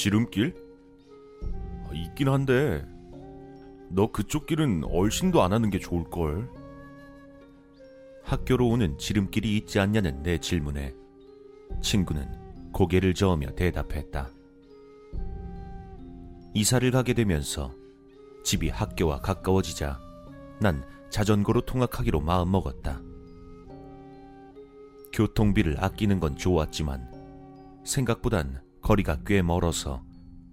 지름길? 아, 있긴 한데 너 그쪽 길은 얼씬도 안 하는 게 좋을걸. 학교로 오는 지름길이 있지 않냐는 내 질문에 친구는 고개를 저으며 대답했다. 이사를 가게 되면서 집이 학교와 가까워지자 난 자전거로 통학하기로 마음먹었다. 교통비를 아끼는 건 좋았지만 생각보단 거리가 꽤 멀어서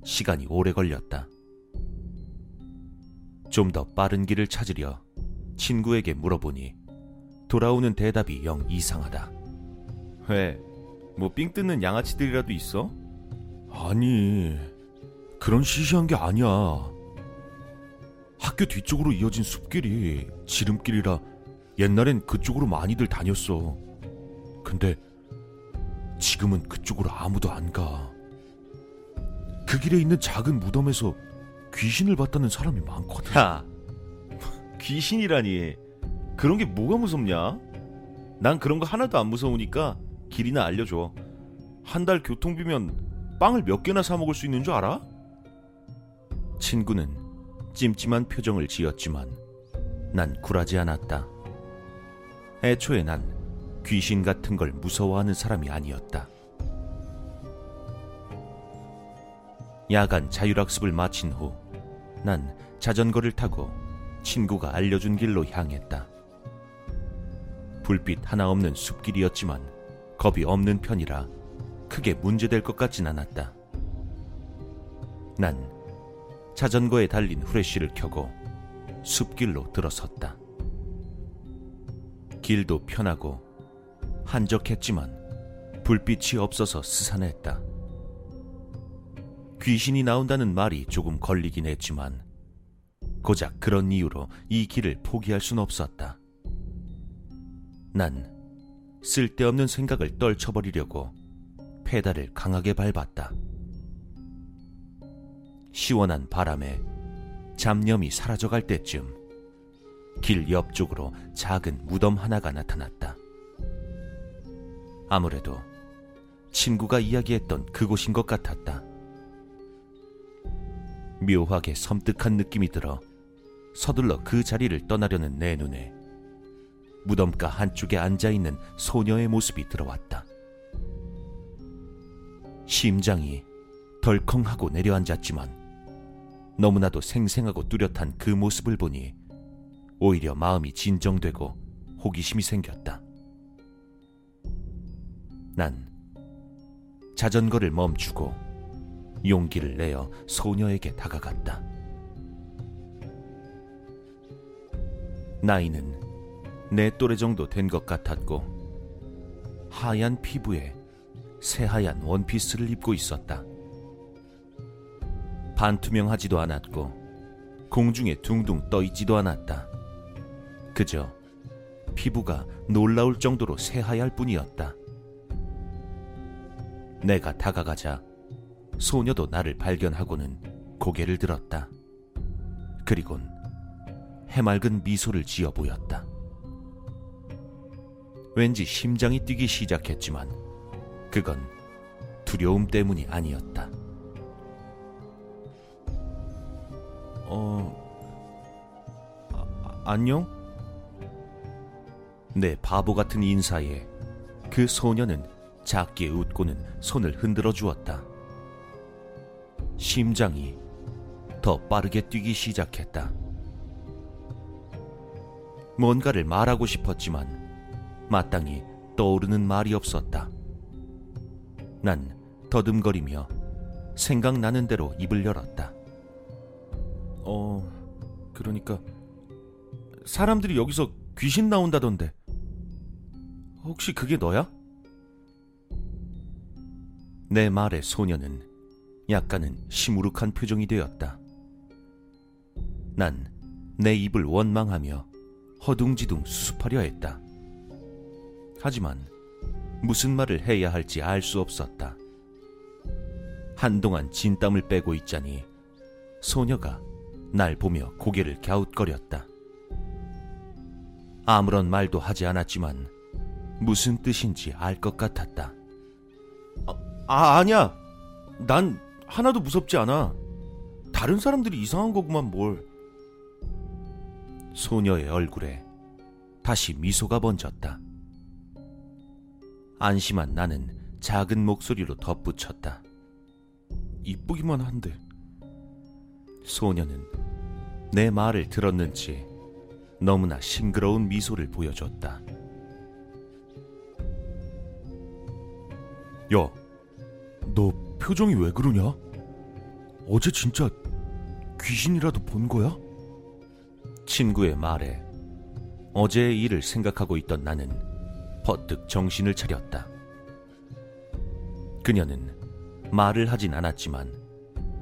시간이 오래 걸렸다. 좀 더 빠른 길을 찾으려 친구에게 물어보니 돌아오는 대답이 영 이상하다. 왜? 뭐 삥 뜯는 양아치들이라도 있어? 아니, 그런 시시한 게 아니야. 학교 뒤쪽으로 이어진 숲길이 지름길이라 옛날엔 그쪽으로 많이들 다녔어. 근데 지금은 그쪽으로 아무도 안 가. 그 길에 있는 작은 무덤에서 귀신을 봤다는 사람이 많거든. 야, 귀신이라니. 그런 게 뭐가 무섭냐? 난 그런 거 하나도 안 무서우니까 길이나 알려줘. 한 달 교통비면 빵을 몇 개나 사 먹을 수 있는 줄 알아? 친구는 찜찜한 표정을 지었지만 난 굴하지 않았다. 애초에 난 귀신 같은 걸 무서워하는 사람이 아니었다. 야간 자율학습을 마친 후 난 자전거를 타고 친구가 알려준 길로 향했다. 불빛 하나 없는 숲길이었지만 겁이 없는 편이라 크게 문제될 것 같진 않았다. 난 자전거에 달린 후레쉬를 켜고 숲길로 들어섰다. 길도 편하고 한적했지만 불빛이 없어서 스산했다. 귀신이 나온다는 말이 조금 걸리긴 했지만 고작 그런 이유로 이 길을 포기할 순 없었다. 난 쓸데없는 생각을 떨쳐버리려고 페달을 강하게 밟았다. 시원한 바람에 잡념이 사라져갈 때쯤 길 옆쪽으로 작은 무덤 하나가 나타났다. 아무래도 친구가 이야기했던 그곳인 것 같았다. 묘하게 섬뜩한 느낌이 들어 서둘러 그 자리를 떠나려는 내 눈에 무덤가 한쪽에 앉아 있는 소녀의 모습이 들어왔다. 심장이 덜컹하고 내려앉았지만 너무나도 생생하고 뚜렷한 그 모습을 보니 오히려 마음이 진정되고 호기심이 생겼다. 난 자전거를 멈추고 용기를 내어 소녀에게 다가갔다. 나이는 내 또래 정도 된 것 같았고 하얀 피부에 새하얀 원피스를 입고 있었다. 반투명하지도 않았고 공중에 둥둥 떠 있지도 않았다. 그저 피부가 놀라울 정도로 새하얄 뿐이었다. 내가 다가가자 소녀도 나를 발견하고는 고개를 들었다. 그리곤 해맑은 미소를 지어 보였다. 왠지 심장이 뛰기 시작했지만 그건 두려움 때문이 아니었다. 어, 아, 안녕? 내 바보 같은 인사에 그 소녀는 작게 웃고는 손을 흔들어 주었다. 심장이 더 빠르게 뛰기 시작했다. 뭔가를 말하고 싶었지만 마땅히 떠오르는 말이 없었다. 난 더듬거리며 생각나는 대로 입을 열었다. 어, 그러니까 사람들이 여기서 귀신 나온다던데. 혹시 그게 너야? 내 말에 소녀는 약간은 시무룩한 표정이 되었다. 난 내 입을 원망하며 허둥지둥 수습하려 했다. 하지만 무슨 말을 해야 할지 알 수 없었다. 한동안 진땀을 빼고 있자니 소녀가 날 보며 고개를 갸웃거렸다. 아무런 말도 하지 않았지만 무슨 뜻인지 알 것 같았다. 아, 아, 아니야. 난 하나도 무섭지 않아. 다른 사람들이 이상한 거구만 뭘. 소녀의 얼굴에 다시 미소가 번졌다. 안심한 나는 작은 목소리로 덧붙였다. 이쁘기만 한데. 소녀는 내 말을 들었는지 너무나 싱그러운 미소를 보여줬다. 야, 너 표정이 왜 그러냐? 어제 진짜 귀신이라도 본 거야? 친구의 말에 어제의 일을 생각하고 있던 나는 퍼뜩 정신을 차렸다. 그녀는 말을 하진 않았지만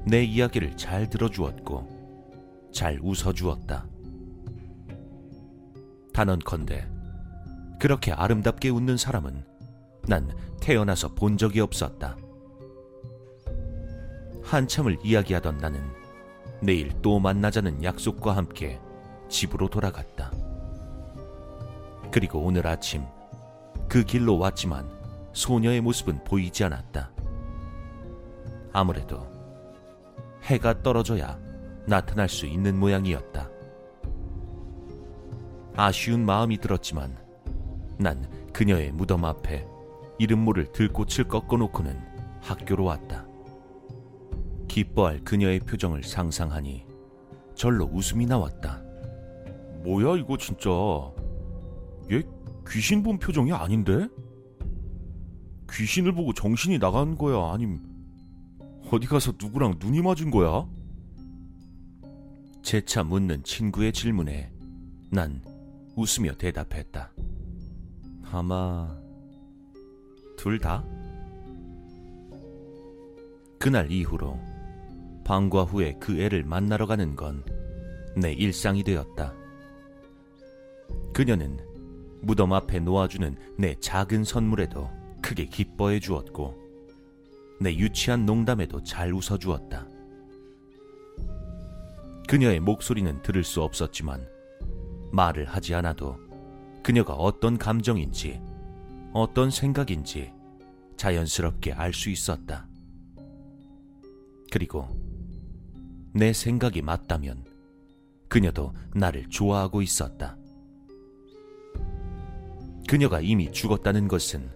내 이야기를 잘 들어주었고 잘 웃어주었다. 단언컨대 그렇게 아름답게 웃는 사람은 난 태어나서 본 적이 없었다. 한참을 이야기하던 나는 내일 또 만나자는 약속과 함께 집으로 돌아갔다. 그리고 오늘 아침 그 길로 왔지만 소녀의 모습은 보이지 않았다. 아무래도 해가 떨어져야 나타날 수 있는 모양이었다. 아쉬운 마음이 들었지만 난 그녀의 무덤 앞에 이름 모를 들꽃을 꺾어놓고는 학교로 왔다. 기뻐할 그녀의 표정을 상상하니 절로 웃음이 나왔다. 뭐야 이거 진짜? 얘 귀신 본 표정이 아닌데? 귀신을 보고 정신이 나간 거야? 아님 어디 가서 누구랑 눈이 맞은 거야? 재차 묻는 친구의 질문에 난 웃으며 대답했다. 아마 둘 다? 그날 이후로 방과 후에 그 애를 만나러 가는 건 내 일상이 되었다. 그녀는 무덤 앞에 놓아주는 내 작은 선물에도 크게 기뻐해 주었고, 내 유치한 농담에도 잘 웃어 주었다. 그녀의 목소리는 들을 수 없었지만, 말을 하지 않아도 그녀가 어떤 감정인지, 어떤 생각인지 자연스럽게 알 수 있었다. 그리고 내 생각이 맞다면 그녀도 나를 좋아하고 있었다. 그녀가 이미 죽었다는 것은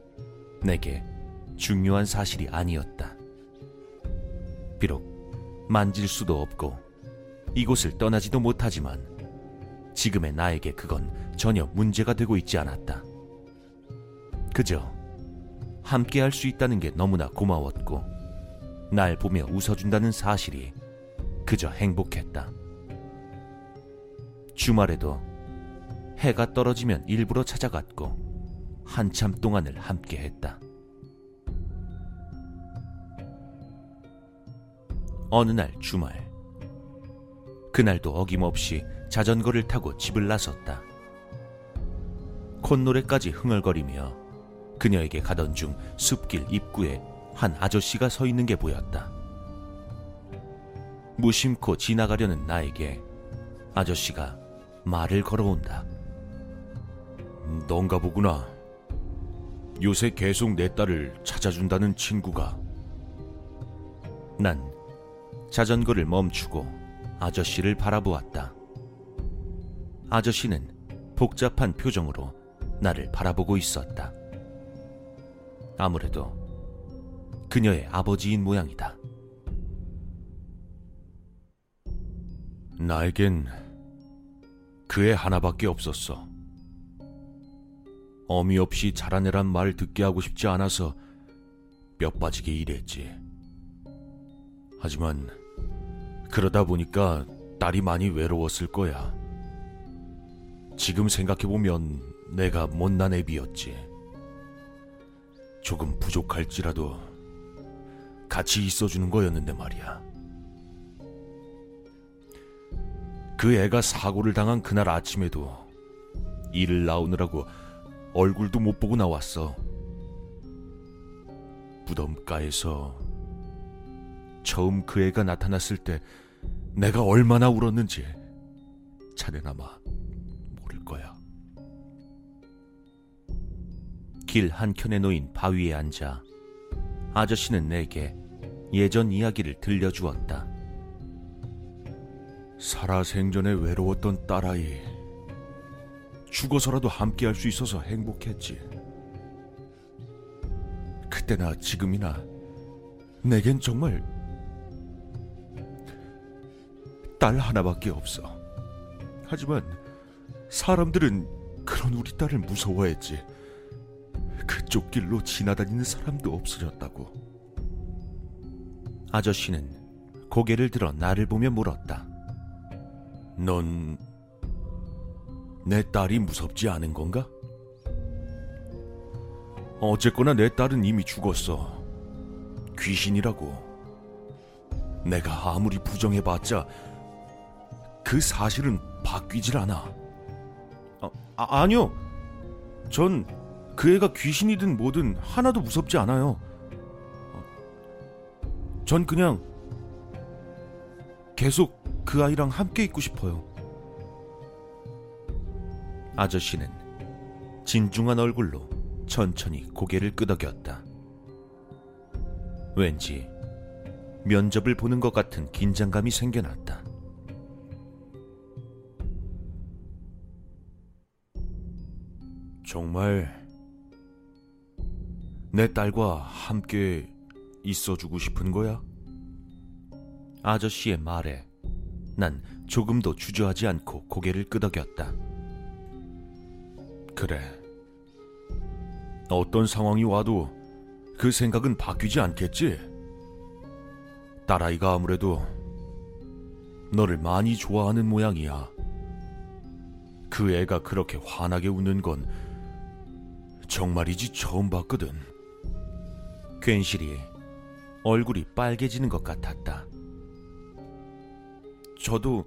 내게 중요한 사실이 아니었다. 비록 만질 수도 없고 이곳을 떠나지도 못하지만 지금의 나에게 그건 전혀 문제가 되고 있지 않았다. 그저 함께 할 수 있다는 게 너무나 고마웠고 날 보며 웃어준다는 사실이 그저 행복했다. 주말에도 해가 떨어지면 일부러 찾아갔고 한참 동안을 함께 했다. 어느 날 주말. 그날도 어김없이 자전거를 타고 집을 나섰다. 콧노래까지 흥얼거리며 그녀에게 가던 중 숲길 입구에 한 아저씨가 서 있는 게 보였다. 무심코 지나가려는 나에게 아저씨가 말을 걸어온다. 넌가 보구나. 요새 계속 내 딸을 찾아준다는 친구가. 난 자전거를 멈추고 아저씨를 바라보았다. 아저씨는 복잡한 표정으로 나를 바라보고 있었다. 아무래도 그녀의 아버지인 모양이다. 나에겐 그애 하나밖에 없었어. 어미 없이 자라내란 말 듣게 하고 싶지 않아서 뼈 빠지게 일했지. 하지만 그러다 보니까 딸이 많이 외로웠을 거야. 지금 생각해보면 내가 못난 애비였지. 조금 부족할지라도 같이 있어주는 거였는데 말이야. 그 애가 사고를 당한 그날 아침에도 일을 나오느라고 얼굴도 못 보고 나왔어. 무덤가에서 처음 그 애가 나타났을 때 내가 얼마나 울었는지 자넨 아마 모를 거야. 길 한켠에 놓인 바위에 앉아 아저씨는 내게 예전 이야기를 들려주었다. 살아생전에 외로웠던 딸아이. 죽어서라도 함께 할 수 있어서 행복했지. 그때나 지금이나 내겐 정말 딸 하나밖에 없어. 하지만 사람들은 그런 우리 딸을 무서워했지. 그쪽 길로 지나다니는 사람도 없어졌다고. 아저씨는 고개를 들어 나를 보며 물었다. 넌 내 딸이 무섭지 않은 건가? 어쨌거나 내 딸은 이미 죽었어. 귀신이라고. 내가 아무리 부정해봤자 그 사실은 바뀌질 않아. 아, 아 아니요. 전 그 애가 귀신이든 뭐든 하나도 무섭지 않아요. 전 그냥 계속 그 아이랑 함께 있고 싶어요. 아저씨는 진중한 얼굴로 천천히 고개를 끄덕였다. 왠지 면접을 보는 것 같은 긴장감이 생겨났다. 정말 내 딸과 함께 있어주고 싶은 거야? 아저씨의 말에 난 조금도 주저하지 않고 고개를 끄덕였다. 그래. 어떤 상황이 와도 그 생각은 바뀌지 않겠지? 딸아이가 아무래도 너를 많이 좋아하는 모양이야. 그 애가 그렇게 환하게 웃는 건 정말이지 처음 봤거든. 괜시리 얼굴이 빨개지는 것 같았다. 저도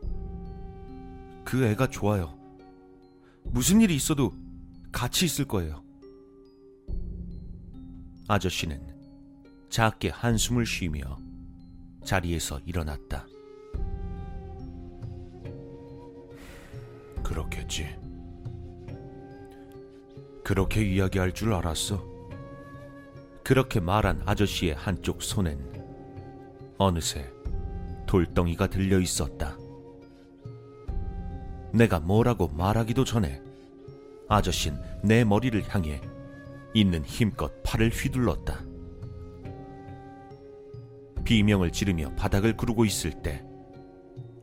그 애가 좋아요. 무슨 일이 있어도 같이 있을 거예요. 아저씨는 작게 한숨을 쉬며 자리에서 일어났다. 그렇겠지. 그렇게 이야기할 줄 알았어. 그렇게 말한 아저씨의 한쪽 손엔 어느새 돌덩이가 들려 있었다. 내가 뭐라고 말하기도 전에 아저씨는 내 머리를 향해 있는 힘껏 팔을 휘둘렀다. 비명을 지르며 바닥을 구르고 있을 때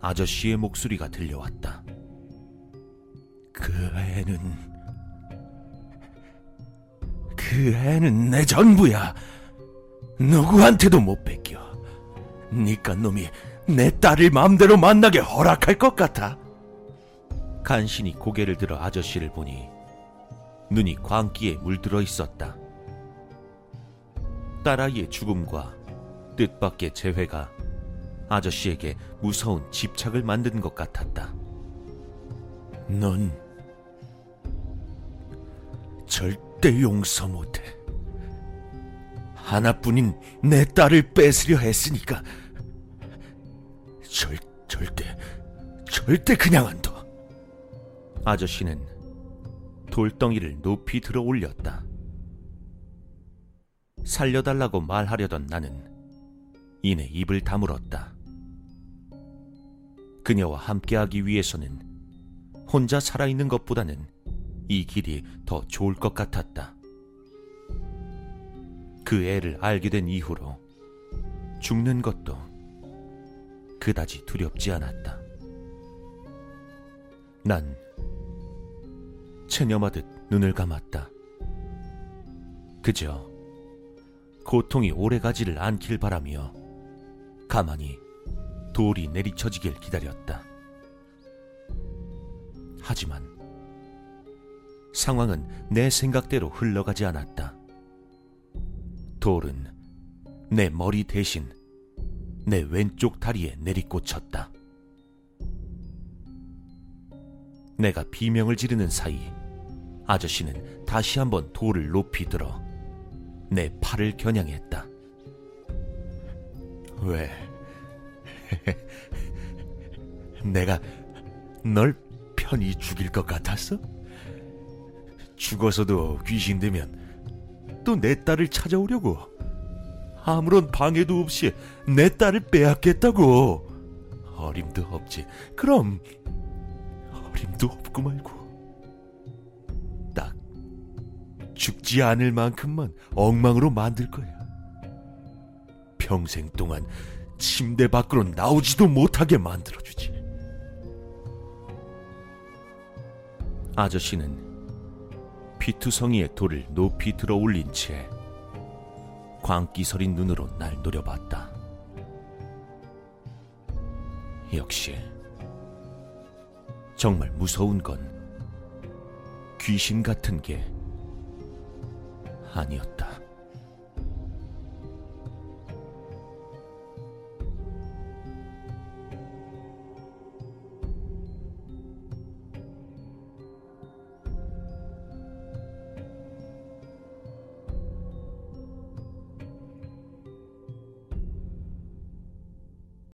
아저씨의 목소리가 들려왔다. 그 애는 그 애는 내 전부야. 누구한테도 못 뺏겨. 니까 놈이 내 딸을 마음대로 만나게 허락할 것 같아. 간신히 고개를 들어 아저씨를 보니 눈이 광기에 물들어 있었다. 딸아이의 죽음과 뜻밖의 재회가 아저씨에게 무서운 집착을 만든 것 같았다. 넌 절대 용서 못해. 하나뿐인 내 딸을 뺏으려 했으니까 절, 절대, 절대 그냥 안 둬. 아저씨는 돌덩이를 높이 들어 올렸다. 살려달라고 말하려던 나는 이내 입을 다물었다. 그녀와 함께하기 위해서는 혼자 살아있는 것보다는 이 길이 더 좋을 것 같았다. 그 애를 알게 된 이후로 죽는 것도 그다지 두렵지 않았다. 난 체념하듯 눈을 감았다. 그저 고통이 오래가지를 않길 바라며 가만히 돌이 내리쳐지길 기다렸다. 하지만 상황은 내 생각대로 흘러가지 않았다. 돌은 내 머리 대신 내 왼쪽 다리에 내리꽂혔다. 내가 비명을 지르는 사이 아저씨는 다시 한번 돌을 높이 들어 내 팔을 겨냥했다. 왜? 내가 널 편히 죽일 것 같았어? 죽어서도 귀신 되면 또 내 딸을 찾아오려고 아무런 방해도 없이 내 딸을 빼앗겠다고. 어림도 없지. 그럼 어림도 없고 말고. 딱 죽지 않을 만큼만 엉망으로 만들 거야. 평생 동안 침대 밖으로 나오지도 못하게 만들어주지. 아저씨는 피투성이의 돌을 높이 들어 올린 채 광기 서린 눈으로 날 노려봤다. 역시 정말 무서운 건 귀신 같은 게 아니었다.